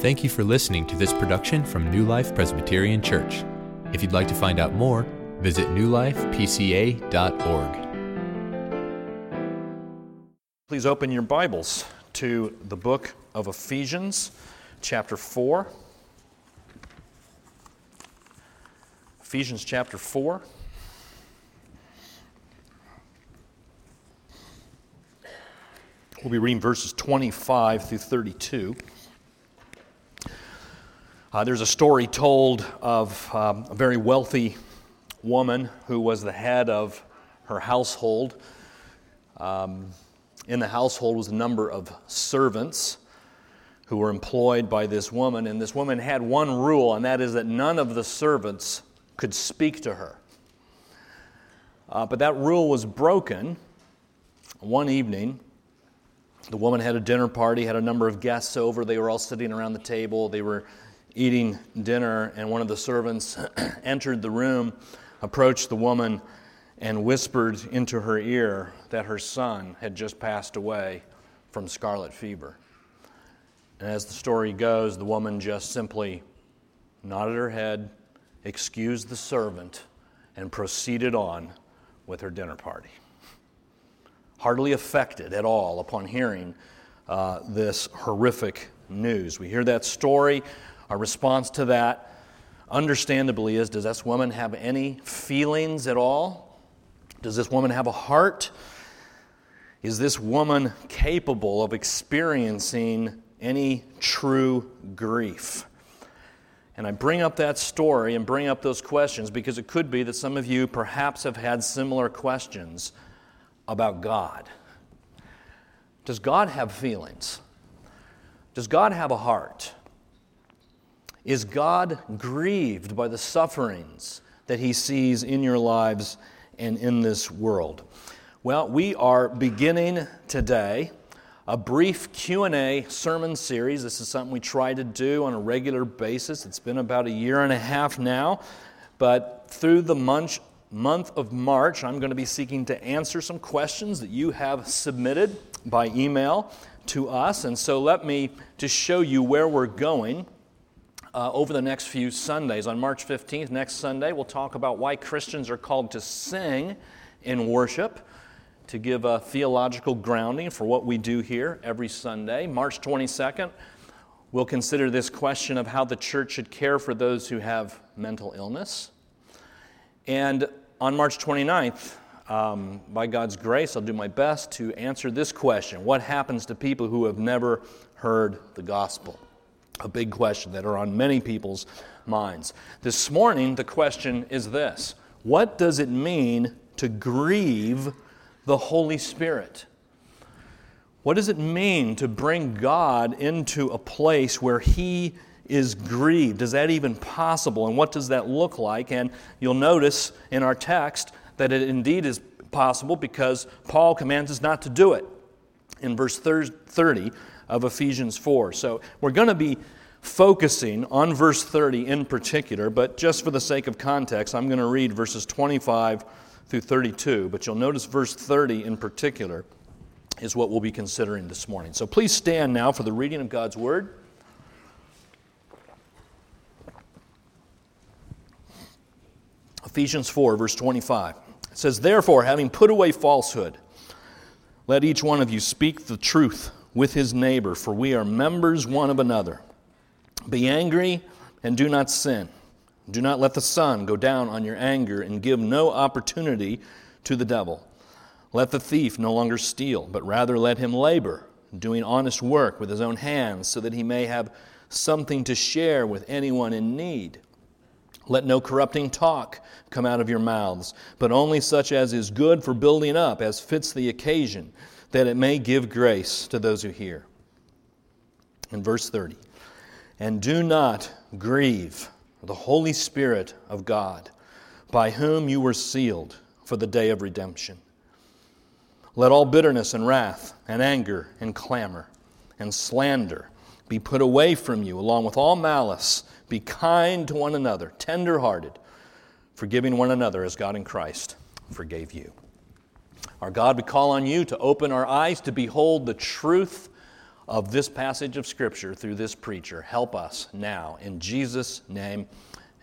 Thank you for listening to this production from New Life Presbyterian Church. If you'd like to find out more, visit newlifepca.org. Please open your Bibles to the book of Ephesians, chapter 4. Ephesians chapter 4. We'll be reading verses 25 through 32. Uh, there's a story told of um, a very wealthy woman who was the head of her household. Um, in the household was a number of servants who were employed by this woman, and this woman had one rule, and that is that none of the servants could speak to her. Uh, but that rule was broken one evening the woman had a dinner party, had a number of guests over. They were all sitting around the table. They were eating dinner, and one of the servants entered the room, approached the woman, and whispered into her ear that her son had just passed away from scarlet fever. And as the story goes, the woman just simply nodded her head, excused the servant, and proceeded on with her dinner party hardly affected at all upon hearing uh, this horrific news. We hear that story. Our response to that, understandably, is Does this woman have any feelings at all? Does this woman have a heart? Is this woman capable of experiencing any true grief? And I bring up that story and bring up those questions because it could be that some of you perhaps have had similar questions about God. Does God have feelings? Does God have a heart? Is God grieved by the sufferings that he sees in your lives and in this world? Well, we are beginning today a brief Q&A sermon series. This is something we try to do on a regular basis. It's been about a year and a half now, but through the month month of March, I'm going to be seeking to answer some questions that you have submitted by email to us. And so let me just show you where we're going uh, over the next few Sundays. On March 15th, next Sunday, we'll talk about why Christians are called to sing in worship. To give a theological grounding for what we do here every Sunday. March 22nd, we'll consider this question of how the church should care for those who have mental illness. And on March 29th, um, by God's grace, I'll do my best to answer this question What happens to people who have never heard the gospel? A big question that are on many people's minds. This morning, the question is this What does it mean to grieve the Holy Spirit? What does it mean to bring God into a place where He is grieved. Is that even possible? And what does that look like? And you'll notice in our text that it indeed is possible because Paul commands us not to do it in verse 30 of Ephesians 4. So we're going to be focusing on verse 30 in particular, but just for the sake of context, I'm going to read verses 25 through 32. But you'll notice verse 30 in particular is what we'll be considering this morning. So please stand now for the reading of God's Word. Ephesians 4, verse 25. It says, Therefore, having put away falsehood, let each one of you speak the truth with his neighbor, for we are members one of another. Be angry and do not sin. Do not let the sun go down on your anger, and give no opportunity to the devil. Let the thief no longer steal, but rather let him labor, doing honest work with his own hands, so that he may have something to share with anyone in need. Let no corrupting talk come out of your mouths, but only such as is good for building up, as fits the occasion, that it may give grace to those who hear. In verse 30, and do not grieve the Holy Spirit of God, by whom you were sealed for the day of redemption. Let all bitterness and wrath and anger and clamor and slander be put away from you, along with all malice. Be kind to one another, tender hearted, forgiving one another as God in Christ forgave you. Our God, we call on you to open our eyes to behold the truth of this passage of Scripture through this preacher. Help us now. In Jesus' name,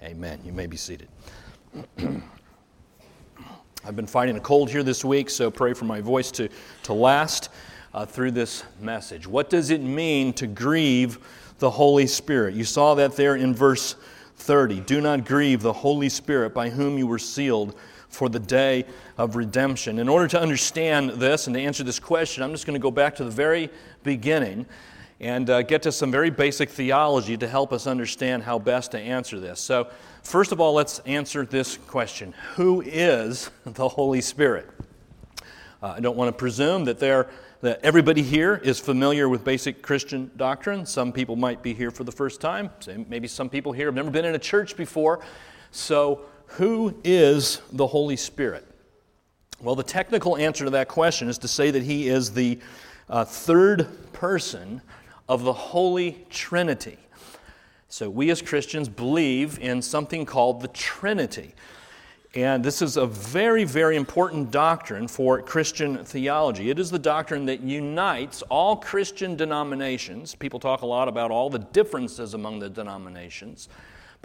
amen. You may be seated. I've been fighting a cold here this week, so pray for my voice to, to last uh, through this message. What does it mean to grieve the Holy Spirit? You saw that there in verse 30. Do not grieve the Holy Spirit by whom you were sealed for the day of redemption. In order to understand this and to answer this question, I'm just going to go back to the very beginning and uh, get to some very basic theology to help us understand how best to answer this. So, first of all, let's answer this question Who is the Holy Spirit? Uh, I don't want to presume that, there that everybody here is familiar with basic Christian doctrine. Some people might be here for the first time. Maybe some people here have never been in a church before. So, who is the Holy Spirit? Well, the technical answer to that question is to say that he is the uh, third person of the Holy Trinity. So, we as Christians believe in something called the Trinity. And this is a very, very important doctrine for Christian theology. It is the doctrine that unites all Christian denominations. People talk a lot about all the differences among the denominations.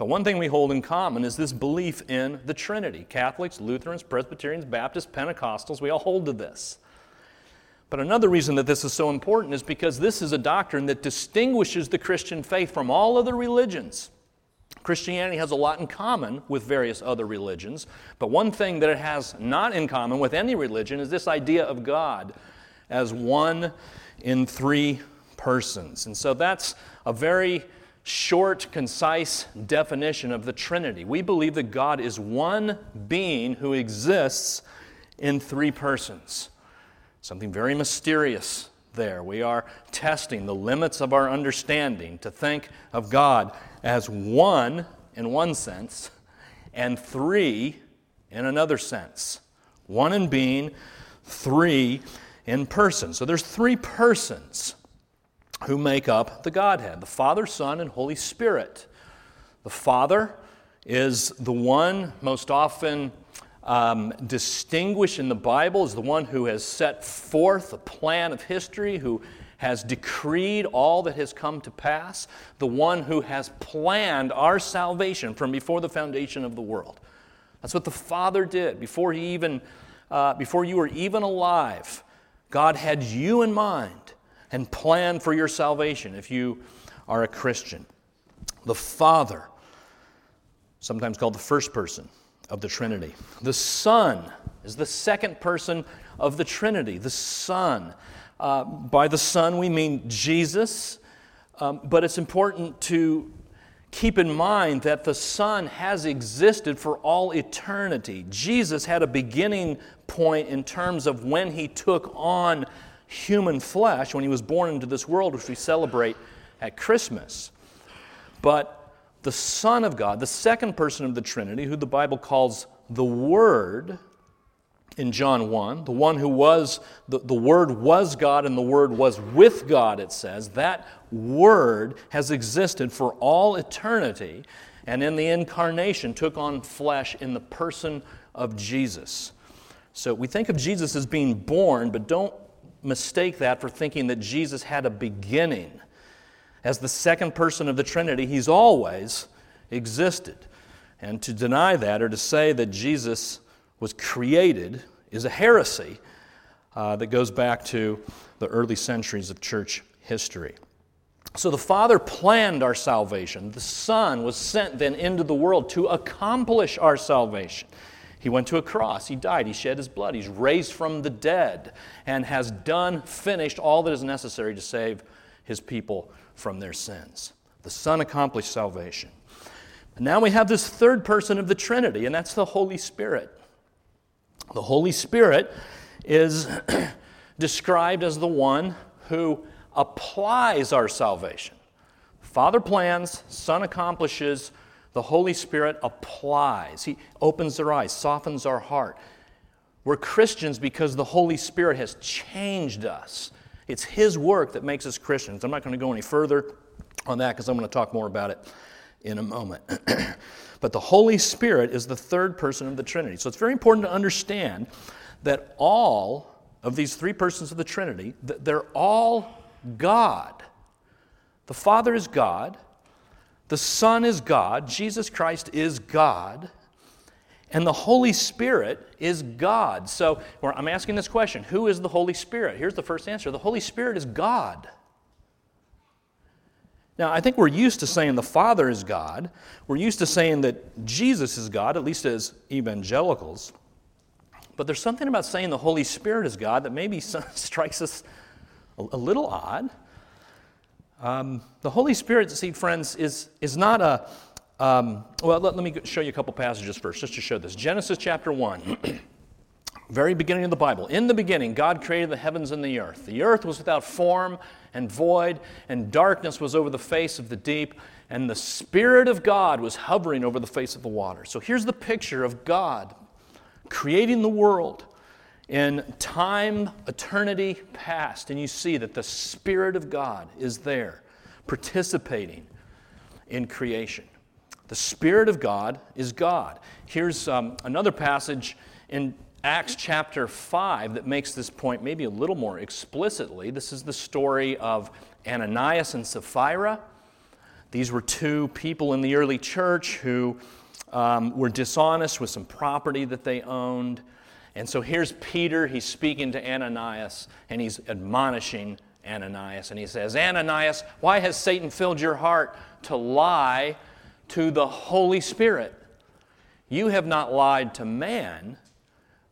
One thing we hold in common is this belief in the Trinity. Catholics, Lutherans, Presbyterians, Baptists, Pentecostals, we all hold to this. But another reason that this is so important is because this is a doctrine that distinguishes the Christian faith from all other religions. Christianity has a lot in common with various other religions, but one thing that it has not in common with any religion is this idea of God as one in three persons. And so that's a very short, concise definition of the Trinity. We believe that God is one being who exists in three persons. Something very mysterious there. We are testing the limits of our understanding to think of God as one in one sense and three in another sense. One in being, three in person. So there's three persons who make up the Godhead the Father, Son, and Holy Spirit. The Father is the one most often um, distinguished in the Bible is the one who has set forth a plan of history, who has decreed all that has come to pass, the one who has planned our salvation from before the foundation of the world. That's what the Father did before he even, uh, before you were even alive. God had you in mind and plan for your salvation if you are a Christian. The Father, sometimes called the first person, of the Trinity. The Son is the second person of the Trinity, the Son. Uh, by the Son, we mean Jesus, um, but it's important to keep in mind that the Son has existed for all eternity. Jesus had a beginning point in terms of when he took on human flesh, when he was born into this world, which we celebrate at Christmas. But the Son of God, the second person of the Trinity, who the Bible calls the Word in John 1, the one who was, the, the Word was God and the Word was with God, it says, that Word has existed for all eternity and in the incarnation took on flesh in the person of Jesus. So we think of Jesus as being born, but don't mistake that for thinking that Jesus had a beginning as the second person of the Trinity, he's always existed. And to deny that or to say that Jesus was created is a heresy uh, that goes back to the early centuries of church history. So the Father planned our salvation. The Son was sent then into the world to accomplish our salvation. He went to a cross, he died, he shed his blood, he's raised from the dead, and has done, finished all that is necessary to save his people from their sins. The Son accomplished salvation. And now we have this third person of the Trinity, and that's the Holy Spirit. The Holy Spirit is described as the one who applies our salvation. Father plans, Son accomplishes, the Holy Spirit applies. He opens our eyes, softens our heart. We're Christians because the Holy Spirit has changed us. It's His work that makes us Christians. I'm not going to go any further on that because I'm going to talk more about it in a moment. but the Holy Spirit is the third person of the Trinity. So it's very important to understand that all of these three persons of the Trinity, they're all God. The Father is God, the Son is God, Jesus Christ is God, and the Holy Spirit is God. So I'm asking this question Who is the Holy Spirit? Here's the first answer the Holy Spirit is God. Now, I think we're used to saying the Father is God. We're used to saying that Jesus is God, at least as evangelicals. But there's something about saying the Holy Spirit is God that maybe strikes us a little odd. Um, the Holy Spirit, see, friends, is, is not a. Um, well, let, let me show you a couple passages first, just to show this. Genesis chapter 1, very beginning of the Bible. In the beginning, God created the heavens and the earth. The earth was without form and void, and darkness was over the face of the deep, and the Spirit of God was hovering over the face of the water. So here's the picture of God creating the world in time, eternity past, and you see that the Spirit of God is there participating in creation. The Spirit of God is God. Here's um, another passage in Acts chapter 5 that makes this point maybe a little more explicitly. This is the story of Ananias and Sapphira. These were two people in the early church who um, were dishonest with some property that they owned. And so here's Peter, he's speaking to Ananias, and he's admonishing Ananias. And he says, Ananias, why has Satan filled your heart to lie to the Holy Spirit? You have not lied to man,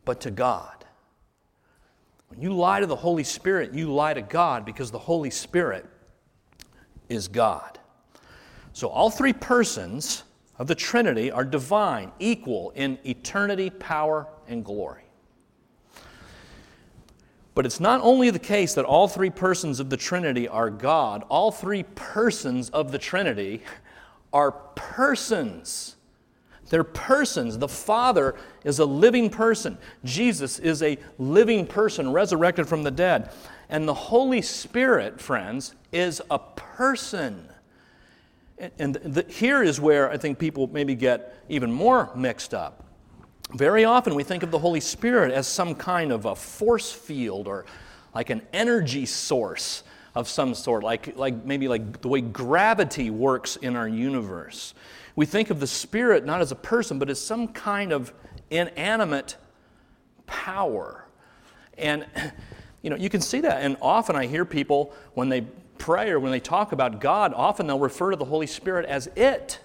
but to God. When you lie to the Holy Spirit, you lie to God because the Holy Spirit is God. So all three persons of the Trinity are divine, equal in eternity, power, and glory. But it's not only the case that all three persons of the Trinity are God, all three persons of the Trinity are persons. They're persons. The Father is a living person. Jesus is a living person resurrected from the dead. And the Holy Spirit, friends, is a person. And the, here is where I think people maybe get even more mixed up. Very often we think of the Holy Spirit as some kind of a force field or like an energy source of some sort, like, like maybe like the way gravity works in our universe. We think of the Spirit not as a person, but as some kind of inanimate power. And you know, you can see that. And often I hear people when they pray or when they talk about God, often they'll refer to the Holy Spirit as it.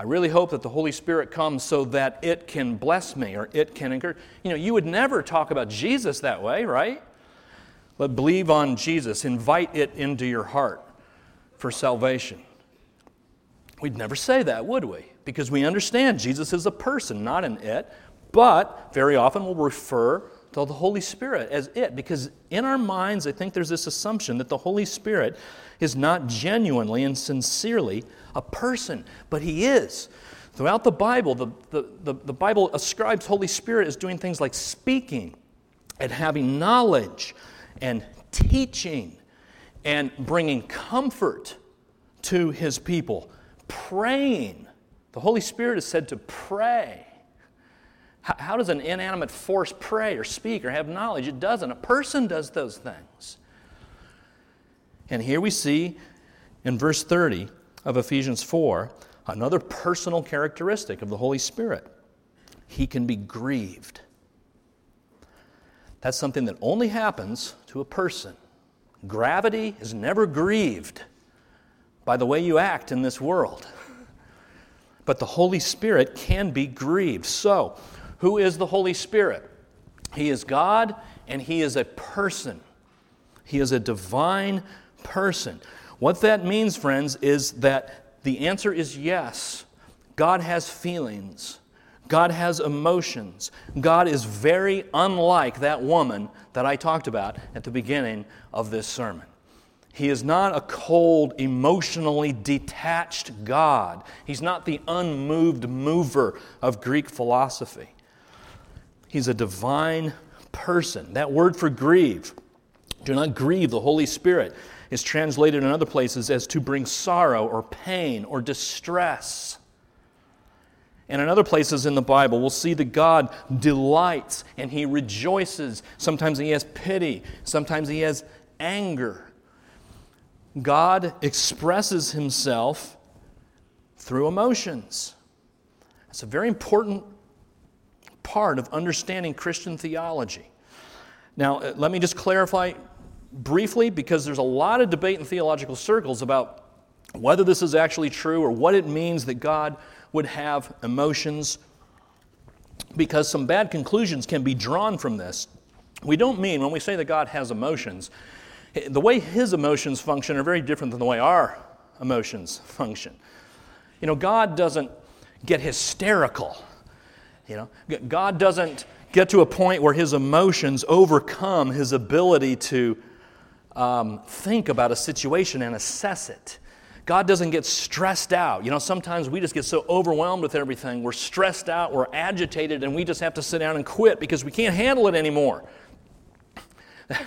I really hope that the Holy Spirit comes so that it can bless me or it can encourage. You know, you would never talk about Jesus that way, right? But believe on Jesus, invite it into your heart for salvation. We'd never say that, would we? Because we understand Jesus is a person, not an it, but very often we'll refer to the Holy Spirit as it, because in our minds, I think there's this assumption that the Holy Spirit is not genuinely and sincerely a person, but He is. Throughout the Bible, the, the, the, the Bible ascribes Holy Spirit as doing things like speaking and having knowledge and teaching and bringing comfort to His people, praying. The Holy Spirit is said to pray. How, how, does an inanimate force pray or speak or have knowledge? It doesn't. A person does those things. And here we see in verse 30 of Ephesians 4 another personal characteristic of the Holy Spirit. He can be grieved. That's something that only happens to a person. Gravity is never grieved by the way you act in this world. But the Holy Spirit can be grieved. So, who is the Holy Spirit? He is God and He is a person. He is a divine person. What that means, friends, is that the answer is yes. God has feelings. God has emotions. God is very unlike that woman that I talked about at the beginning of this sermon. He is not a cold, emotionally detached God. He's not the unmoved mover of Greek philosophy. He's a divine person. That word for grieve, do not grieve the Holy Spirit, is translated in other places as to bring sorrow or pain or distress. And in other places in the Bible, we'll see that God delights and he rejoices. Sometimes he has pity, sometimes he has anger. God expresses himself through emotions. It's a very important part of understanding Christian theology. Now, uh, let me just clarify briefly because there's a lot of debate in theological circles about whether this is actually true or what it means that God would have emotions, because some bad conclusions can be drawn from this. We don't mean, when we say that God has emotions, the way his emotions function are very different than the way our emotions function. You know, God doesn't get hysterical. You know, God doesn't get to a point where his emotions overcome his ability to um, think about a situation and assess it. God doesn't get stressed out. You know, sometimes we just get so overwhelmed with everything. We're stressed out, we're agitated, and we just have to sit down and quit because we can't handle it anymore.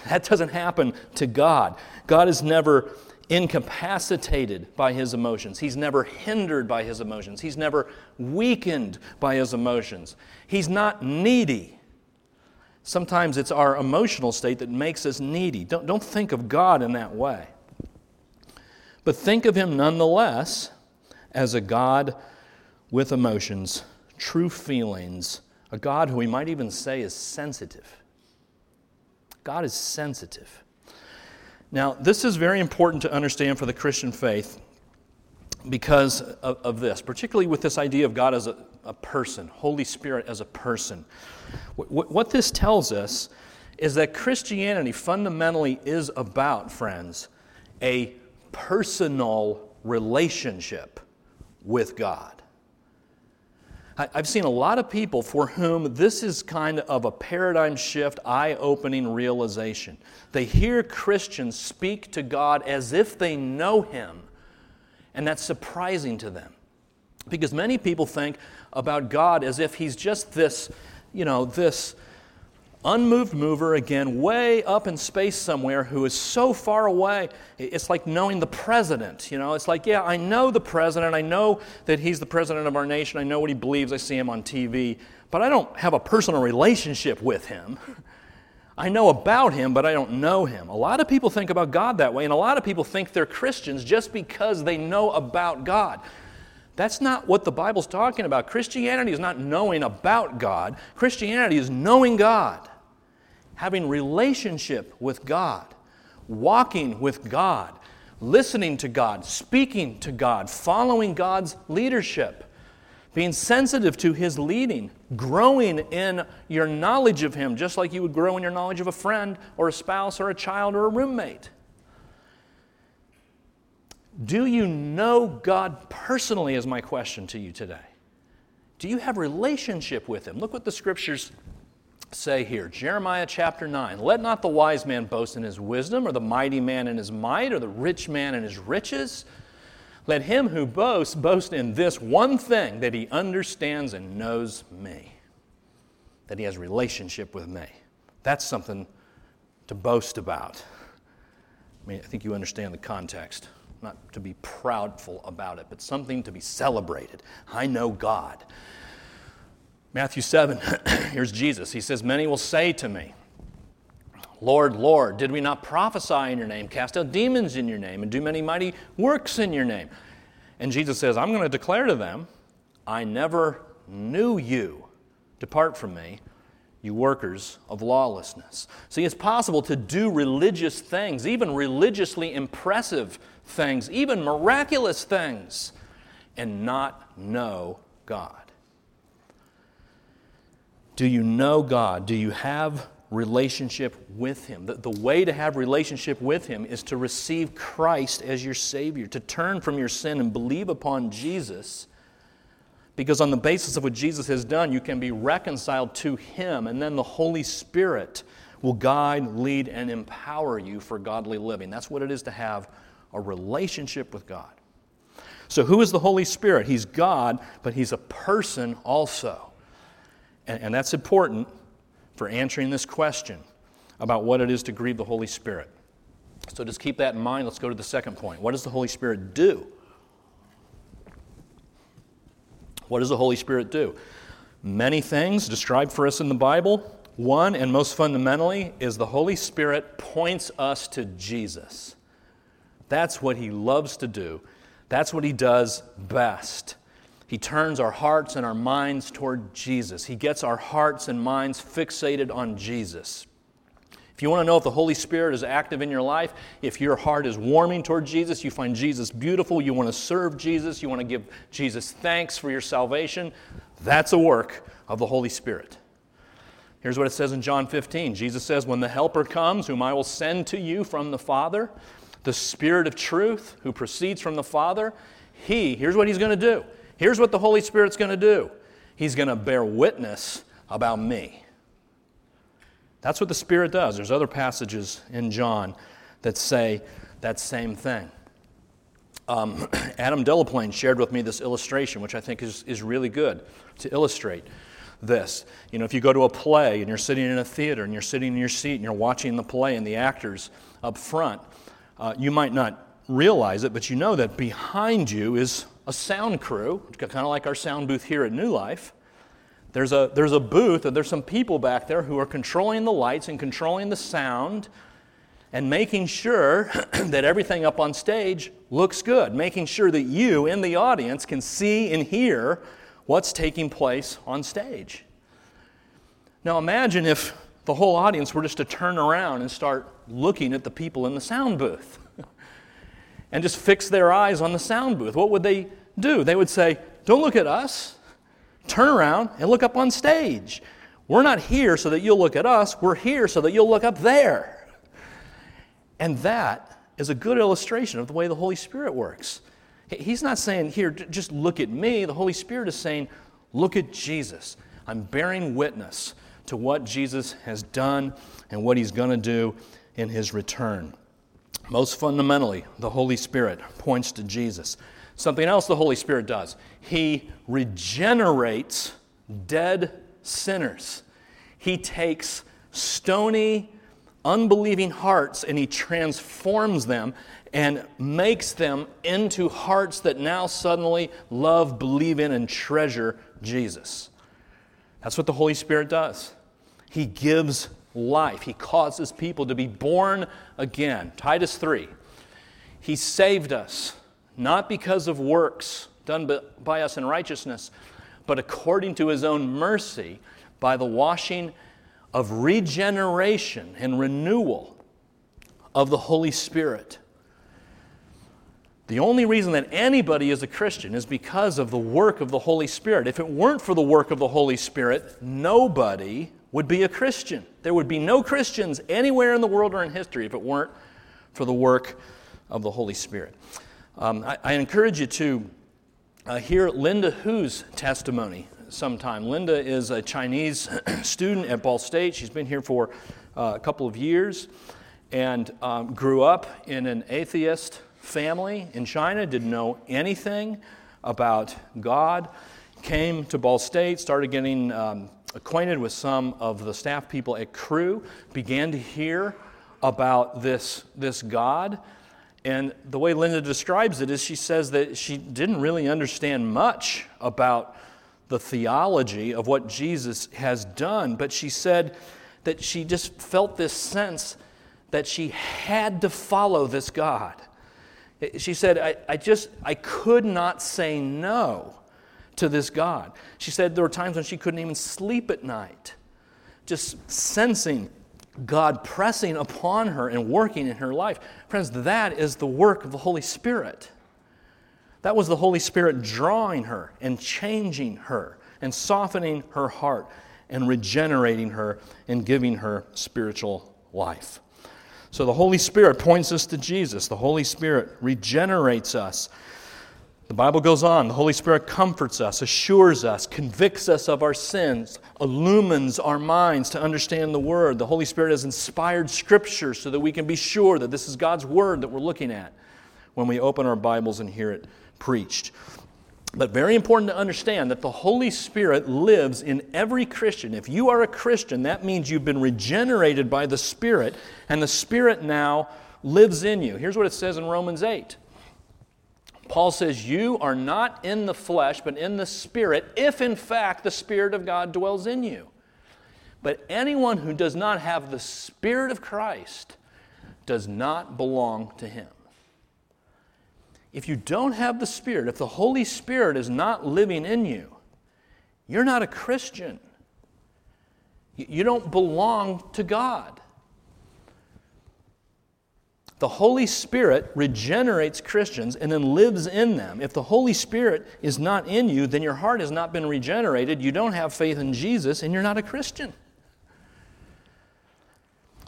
That doesn't happen to God. God is never incapacitated by his emotions. He's never hindered by his emotions. He's never weakened by his emotions. He's not needy. Sometimes it's our emotional state that makes us needy. Don't, don't think of God in that way. But think of him nonetheless as a God with emotions, true feelings, a God who we might even say is sensitive. God is sensitive. Now, this is very important to understand for the Christian faith because of, of this, particularly with this idea of God as a, a person, Holy Spirit as a person. W- what this tells us is that Christianity fundamentally is about, friends, a personal relationship with God. I've seen a lot of people for whom this is kind of a paradigm shift, eye opening realization. They hear Christians speak to God as if they know Him, and that's surprising to them. Because many people think about God as if He's just this, you know, this unmoved mover, again, way up in space somewhere, who is so far away. It's like knowing the president. You know, it's like, yeah, I know the president. I know that he's the president of our nation. I know what he believes. I see him on TV. But I don't have a personal relationship with him. I know about him, but I don't know him. A lot of people think about God that way, and a lot of people think they're Christians just because they know about God. That's not what the Bible's talking about. Christianity is not knowing about God, Christianity is knowing God having relationship with God, walking with God, listening to God, speaking to God, following God's leadership, being sensitive to His leading, growing in your knowledge of Him, just like you would grow in your knowledge of a friend or a spouse or a child or a roommate. Do you know God personally, is my question to you today. Do you have relationship with Him? Look what the scriptures say here Jeremiah chapter 9 Let not the wise man boast in his wisdom, or the mighty man in his might, or the rich man in his riches. Let him who boasts boast in this one thing that he understands and knows me, that he has relationship with me. That's something to boast about. I mean, I think you understand the context. Not to be proudful about it, but something to be celebrated. I know God. Matthew 7, here's Jesus. He says, Many will say to me, Lord, Lord, did we not prophesy in your name, cast out demons in your name, and do many mighty works in your name? And Jesus says, I'm going to declare to them, I never knew you. Depart from me, you workers of lawlessness. See, it's possible to do religious things, even religiously impressive things, even miraculous things, and not know God. Do you know God? Do you have relationship with him? The, the way to have relationship with him is to receive Christ as your Savior, to turn from your sin and believe upon Jesus. Because on the basis of what Jesus has done, you can be reconciled to him, and then the Holy Spirit will guide, lead, and empower you for godly living. That's what it is to have a relationship with God. So, who is the Holy Spirit? He's God, but He's a person also. And, and that's important for answering this question about what it is to grieve the Holy Spirit. So just keep that in mind. Let's go to the second point. What does the Holy Spirit do? What does the Holy Spirit do? Many things described for us in the Bible. One, and most fundamentally, is the Holy Spirit points us to Jesus. That's what He loves to do. That's what He does best. He turns our hearts and our minds toward Jesus. He gets our hearts and minds fixated on Jesus. If you want to know if the Holy Spirit is active in your life, if your heart is warming toward Jesus, you find Jesus beautiful, you want to serve Jesus, you want to give Jesus thanks for your salvation, that's a work of the Holy Spirit. Here's what it says in John 15 Jesus says, When the Helper comes, whom I will send to you from the Father, the Spirit of truth, who proceeds from the Father, he, here's what he's going to do. Here's what the Holy Spirit's going to do He's going to bear witness about me. That's what the Spirit does. There's other passages in John that say that same thing. Um, Adam Delaplane shared with me this illustration, which I think is, is really good to illustrate this. You know, if you go to a play and you're sitting in a theater and you're sitting in your seat and you're watching the play and the actors up front, uh, you might not realize it, but you know that behind you is a sound crew, kind of like our sound booth here at New Life. There's a, there's a booth, and there's some people back there who are controlling the lights and controlling the sound and making sure that everything up on stage looks good, making sure that you in the audience can see and hear what's taking place on stage. Now imagine if the whole audience were just to turn around and start looking at the people in the sound booth and just fix their eyes on the sound booth. What would they do? They would say, Don't look at us turn around and look up on stage. We're not here so that you'll look at us, we're here so that you'll look up there. And that is a good illustration of the way the Holy Spirit works. He's not saying, Here, just look at me. The Holy Spirit is saying, Look at Jesus. I'm bearing witness to what Jesus has done and what he's going to do in his return. Most fundamentally, the Holy Spirit points to Jesus. Something else the Holy Spirit does He regenerates dead sinners. He takes stony, unbelieving hearts and He transforms them and makes them into hearts that now suddenly love, believe in, and treasure Jesus. That's what the Holy Spirit does. He gives life, He causes people to be born again. Titus 3. He saved us not because of works done by us in righteousness, but according to his own mercy by the washing of regeneration and renewal of the Holy Spirit. The only reason that anybody is a Christian is because of the work of the Holy Spirit. If it weren't for the work of the Holy Spirit, nobody would be a Christian. There would be no Christians anywhere in the world or in history if it weren't for the work of the Holy Spirit. Um, I, I, encourage you to uh, hear Linda Hu's testimony sometime. Linda is a Chinese student at Ball State. She's been here for uh, a couple of years and um, grew up in an atheist family in China, didn't know anything about God. Came to Ball State, started getting um, acquainted with some of the staff people at Cru, began to hear about this, this God and the way Linda describes it is she says that she didn't really understand much about the theology of what Jesus has done, but she said that she just felt this sense that she had to follow this God. She said, I, I just, I could not say no to this God. She said there were times when she couldn't even sleep at night, just sensing God pressing upon her and working in her life. Friends, that is the work of the Holy Spirit. That was the Holy Spirit drawing her and changing her and softening her heart and regenerating her and giving her spiritual life. So the Holy Spirit points us to Jesus. The Holy Spirit regenerates us the Bible goes on. The Holy Spirit comforts us, assures us, convicts us of our sins, illumines our minds to understand the Word. The Holy Spirit has inspired Scripture so that we can be sure that this is God's Word that we're looking at when we open our Bibles and hear it preached. But very important to understand that the Holy Spirit lives in every Christian. If you are a Christian, that means you've been regenerated by the Spirit, and the Spirit now lives in you. Here's what it says in Romans 8 Paul says, You are not in the flesh, but in the Spirit, if in fact the Spirit of God dwells in you. But anyone who does not have the Spirit of Christ does not belong to him. if you don't have the Spirit, if the Holy Spirit is not living in you, you're not a Christian. You don't belong to God. The Holy Spirit regenerates Christians and then lives in them. If the Holy Spirit is not in you, then your heart has not been regenerated. You don't have faith in Jesus, and you're not a Christian.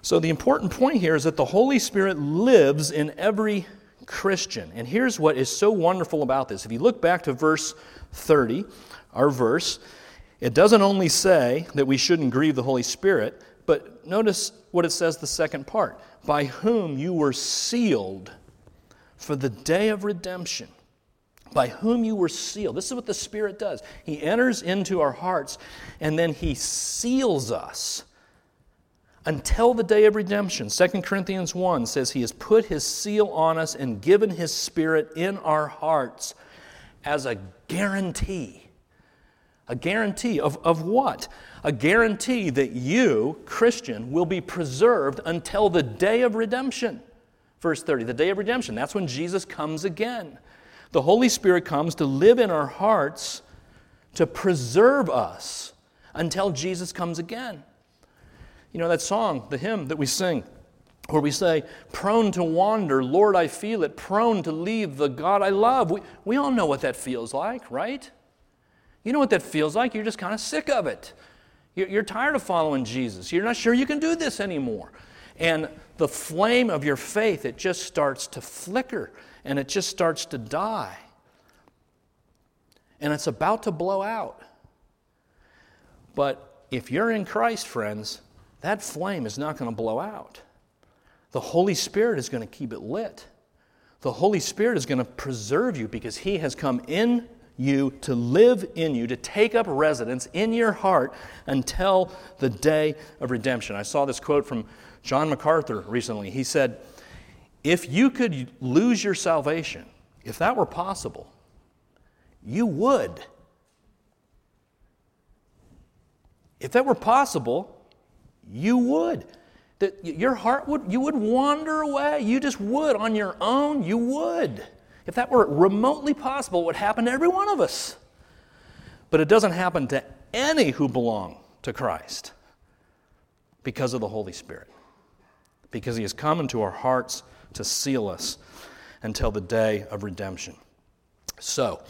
So, the important point here is that the Holy Spirit lives in every Christian. And here's what is so wonderful about this. If you look back to verse 30, our verse, it doesn't only say that we shouldn't grieve the Holy Spirit, but notice what it says the second part by whom you were sealed for the day of redemption. By whom you were sealed. This is what the Spirit does. He enters into our hearts and then He seals us until the day of redemption. 2 Corinthians 1 says He has put His seal on us and given His Spirit in our hearts as a guarantee. A guarantee of, of what? A guarantee that you, Christian, will be preserved until the day of redemption. Verse 30, the day of redemption. That's when Jesus comes again. The Holy Spirit comes to live in our hearts to preserve us until Jesus comes again. You know that song, the hymn that we sing, where we say, Prone to wander, Lord, I feel it, prone to leave the God I love. We, we all know what that feels like, right? You know what that feels like? You're just kind of sick of it. You're, tired of following Jesus. You're not sure you can do this anymore. And the flame of your faith, it just starts to flicker and it just starts to die. And it's about to blow out. But if you're in Christ, friends, that flame is not going to blow out. The Holy Spirit is going to keep it lit. The Holy Spirit is going to preserve you because He has come in you to live in you, to take up residence in your heart until the day of redemption. I saw this quote from John MacArthur recently. He said, If you could lose your salvation, if that were possible, you would. If that were possible, you would. That your heart would, you would wander away. You just would on your own, you would. If that were remotely possible, it would happen to every one of us. But it doesn't happen to any who belong to Christ because of the Holy Spirit. Because He has come into our hearts to seal us until the day of redemption. So,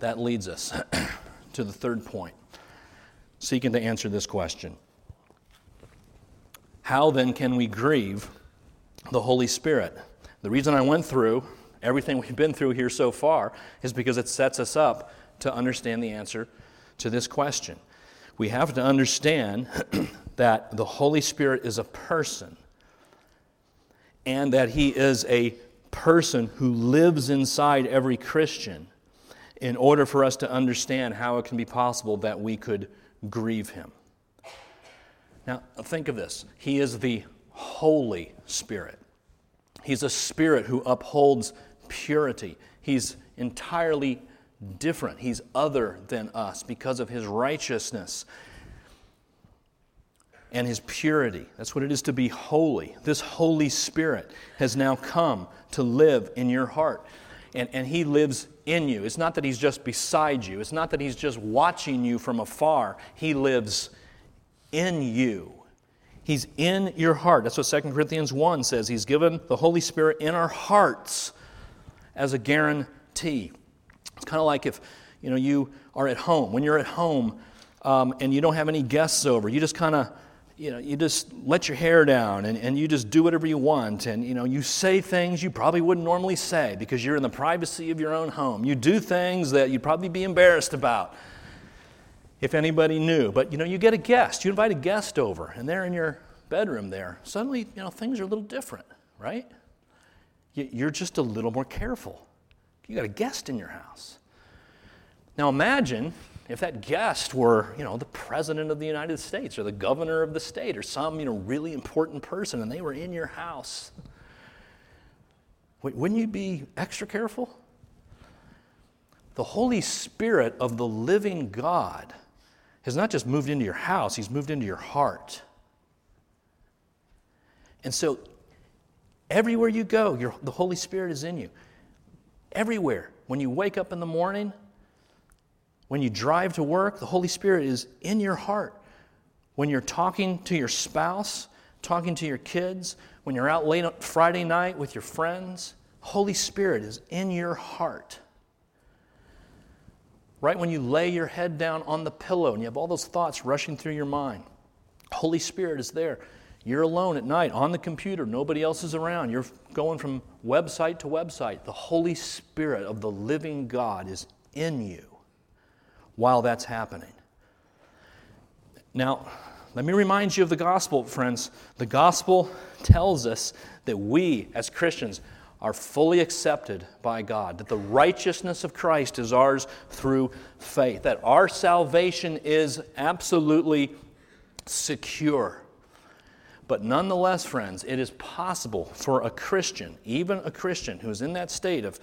that leads us to the third point, seeking to answer this question how then can we grieve the Holy Spirit? The reason I went through everything we've been through here so far is because it sets us up to understand the answer to this question. We have to understand that the Holy Spirit is a person and that He is a person who lives inside every Christian in order for us to understand how it can be possible that we could grieve Him. Now, think of this He is the Holy Spirit. He's a spirit who upholds purity. He's entirely different. He's other than us because of his righteousness and his purity. That's what it is to be holy. This Holy Spirit has now come to live in your heart. And, and he lives in you. It's not that he's just beside you, it's not that he's just watching you from afar. He lives in you. He's in your heart. That's what 2 Corinthians 1 says. He's given the Holy Spirit in our hearts as a guarantee. It's kind of like if you know you are at home. When you're at home um, and you don't have any guests over, you just kind of you know you just let your hair down and, and you just do whatever you want and you know you say things you probably wouldn't normally say because you're in the privacy of your own home you do things that you'd probably be embarrassed about if anybody knew. But you know, you get a guest, you invite a guest over, and they're in your bedroom there. Suddenly, you know, things are a little different, right? You're just a little more careful. You got a guest in your house. Now imagine if that guest were, you know, the president of the United States or the governor of the state or some, you know, really important person and they were in your house. Wouldn't you be extra careful? The Holy Spirit of the living God has not just moved into your house, He's moved into your heart. And so, everywhere you go, the Holy Spirit is in you. everywhere. When you wake up in the morning, when you drive to work, the Holy Spirit is in your heart. When you're talking to your spouse, talking to your kids, when you're out late Friday night with your friends, Holy Spirit is in your heart. Right when you lay your head down on the pillow and you have all those thoughts rushing through your mind, Holy Spirit is there. You're alone at night on the computer, nobody else is around. You're going from website to website. The Holy Spirit of the living God is in you while that's happening. Now, let me remind you of the gospel, friends. The gospel tells us that we, as Christians, are fully accepted by God, that the righteousness of Christ is ours through faith, that our salvation is absolutely secure. But nonetheless, friends, it is possible for a Christian, even a Christian who is in that state of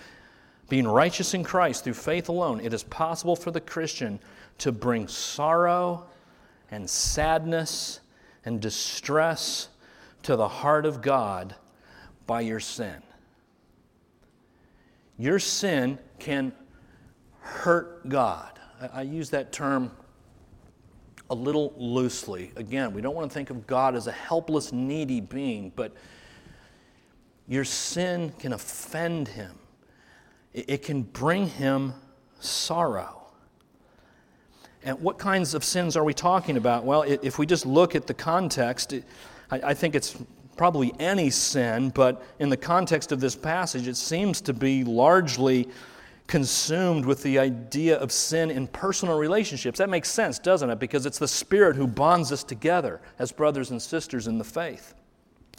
being righteous in Christ through faith alone, it is possible for the Christian to bring sorrow and sadness and distress to the heart of God by your sin. Your sin can hurt God. I, use that term a little loosely. Again, we don't want to think of God as a helpless, needy being, but your sin can offend him, it can bring him sorrow. And what kinds of sins are we talking about? Well, if we just look at the context, I think it's probably any sin, but in the context of this passage, it seems to be largely consumed with the idea of sin in personal relationships. That makes sense, doesn't it? Because it's the Spirit who bonds us together as brothers and sisters in the faith.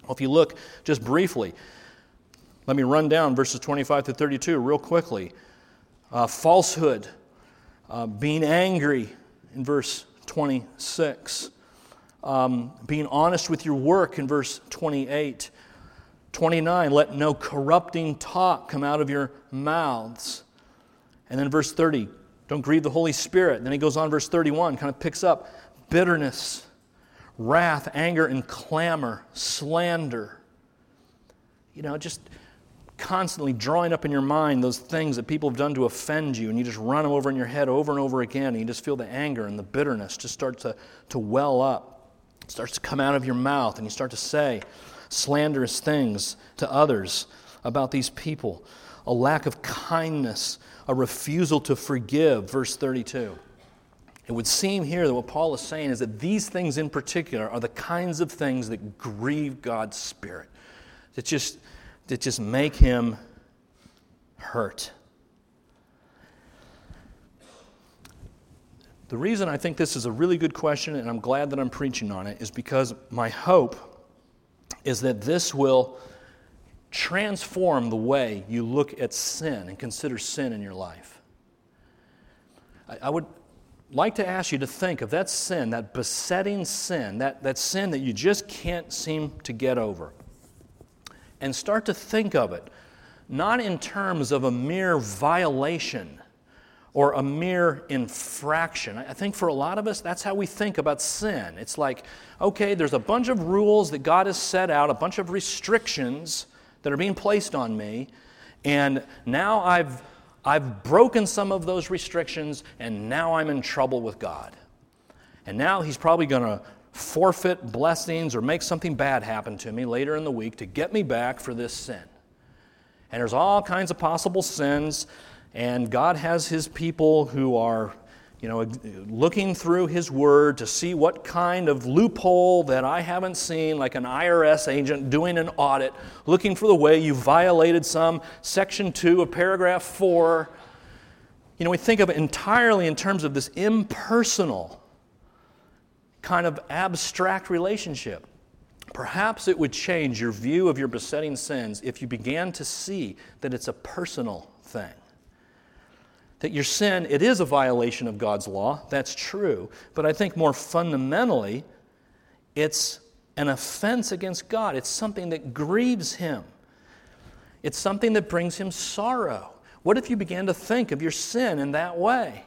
Well, if you look just briefly, let me run down verses 25 to 32 real quickly. Uh, falsehood, uh, being angry in verse 26, um, being honest with your work in verse 28. 29, let no corrupting talk come out of your mouths. And then verse 30, don't grieve the Holy Spirit. Then he goes on, verse 31, kind of picks up bitterness, wrath, anger, and clamor, slander. You know, just constantly drawing up in your mind those things that people have done to offend you, and you just run them over in your head over and over again, and you just feel the anger and the bitterness just start to, to well up. It starts to come out of your mouth, and you start to say slanderous things to others about these people. A lack of kindness, a refusal to forgive, verse 32. It would seem here that what Paul is saying is that these things in particular are the kinds of things that grieve God's Spirit. That just, that just make him hurt. The reason I think this is a really good question, and I'm glad that I'm preaching on it, is because my hope is that this will transform the way you look at sin and consider sin in your life. I, I would like to ask you to think of that sin, that besetting sin, that, that sin that you just can't seem to get over, and start to think of it not in terms of a mere violation or a mere infraction. I think for a lot of us, that's how we think about sin. It's like, okay, there's a bunch of rules that God has set out, a bunch of restrictions that are being placed on me. And now I've, I've broken some of those restrictions, and now I'm in trouble with God. And now He's probably going to forfeit blessings or make something bad happen to me later in the week to get me back for this sin. And there's all kinds of possible sins, and God has His people who are you know, looking through his word to see what kind of loophole that I haven't seen, like an IRS agent doing an audit, looking for the way you violated some section 2 of paragraph 4. You know, we think of it entirely in terms of this impersonal kind of abstract relationship. Perhaps it would change your view of your besetting sins if you began to see that it's a personal thing that your sin, it is a violation of God's law. That's true. But I think more fundamentally, it's an offense against God. It's something that grieves Him, it's something that brings Him sorrow. What if you began to think of your sin in that way?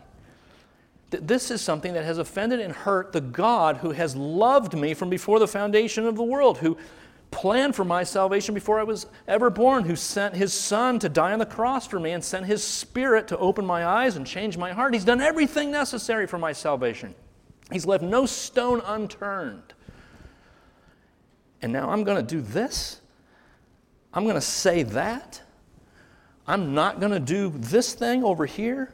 That this is something that has offended and hurt the God who has loved me from before the foundation of the world, who planned for my salvation before I was ever born, who sent his son to die on the cross for me and sent his spirit to open my eyes and change my heart. He's done everything necessary for my salvation. He's left no stone unturned. And now I'm going to do this? I'm going to say that? I'm not going to do this thing over here?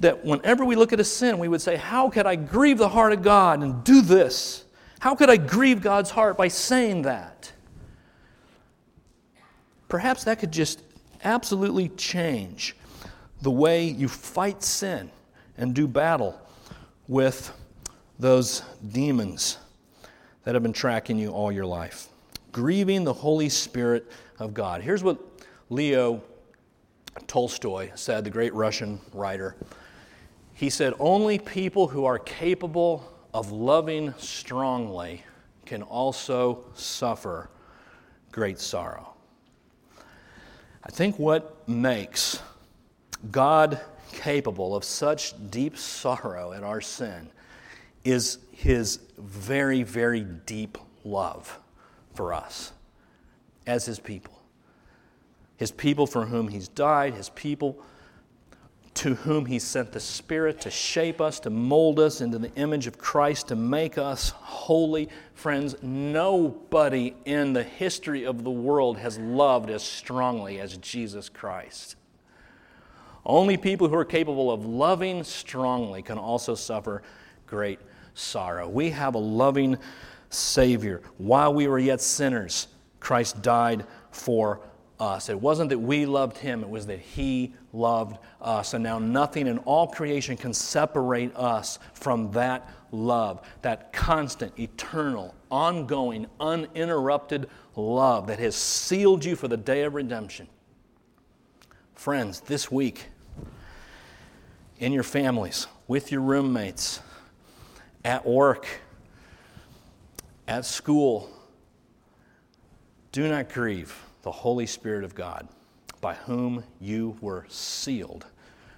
That whenever we look at a sin, we would say, How could I grieve the heart of God and do this? How could I grieve God's heart by saying that? Perhaps that could just absolutely change the way you fight sin and do battle with those demons that have been tracking you all your life. Grieving the Holy Spirit of God. Here's what Leo Tolstoy said, the great Russian writer. He said, Only people who are capable of loving strongly can also suffer great sorrow. I think what makes God capable of such deep sorrow at our sin is his very, very deep love for us as his people. His people for whom he's died, his people to whom he sent the Spirit to shape us, to mold us into the image of Christ, to make us holy. Friends, nobody in the history of the world has loved as strongly as Jesus Christ. Only people who are capable of loving strongly can also suffer great sorrow. We have a loving Savior. While we were yet sinners, Christ died for us. It wasn't that we loved him, it was that he loved us. And now nothing in all creation can separate us from that love, that constant, eternal, ongoing, uninterrupted love that has sealed you for the day of redemption. Friends, this week, in your families, with your roommates, at work, at school, do not grieve the Holy Spirit of God, by whom you were sealed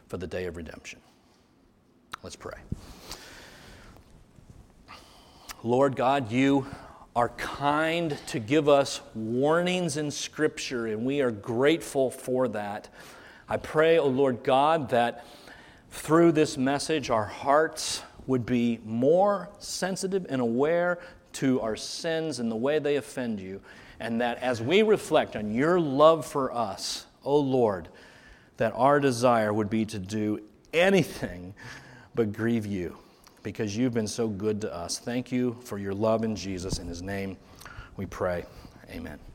for the day of redemption. Let's pray. Lord God, you are kind to give us warnings in Scripture, and we are grateful for that. I pray, O oh Lord God, that through this message our hearts would be more sensitive and aware to our sins and the way they offend you, and that as we reflect on your love for us, O Lord, that our desire would be to do anything but grieve you because you've been so good to us. Thank you for your love in Jesus. In his name we pray. Amen.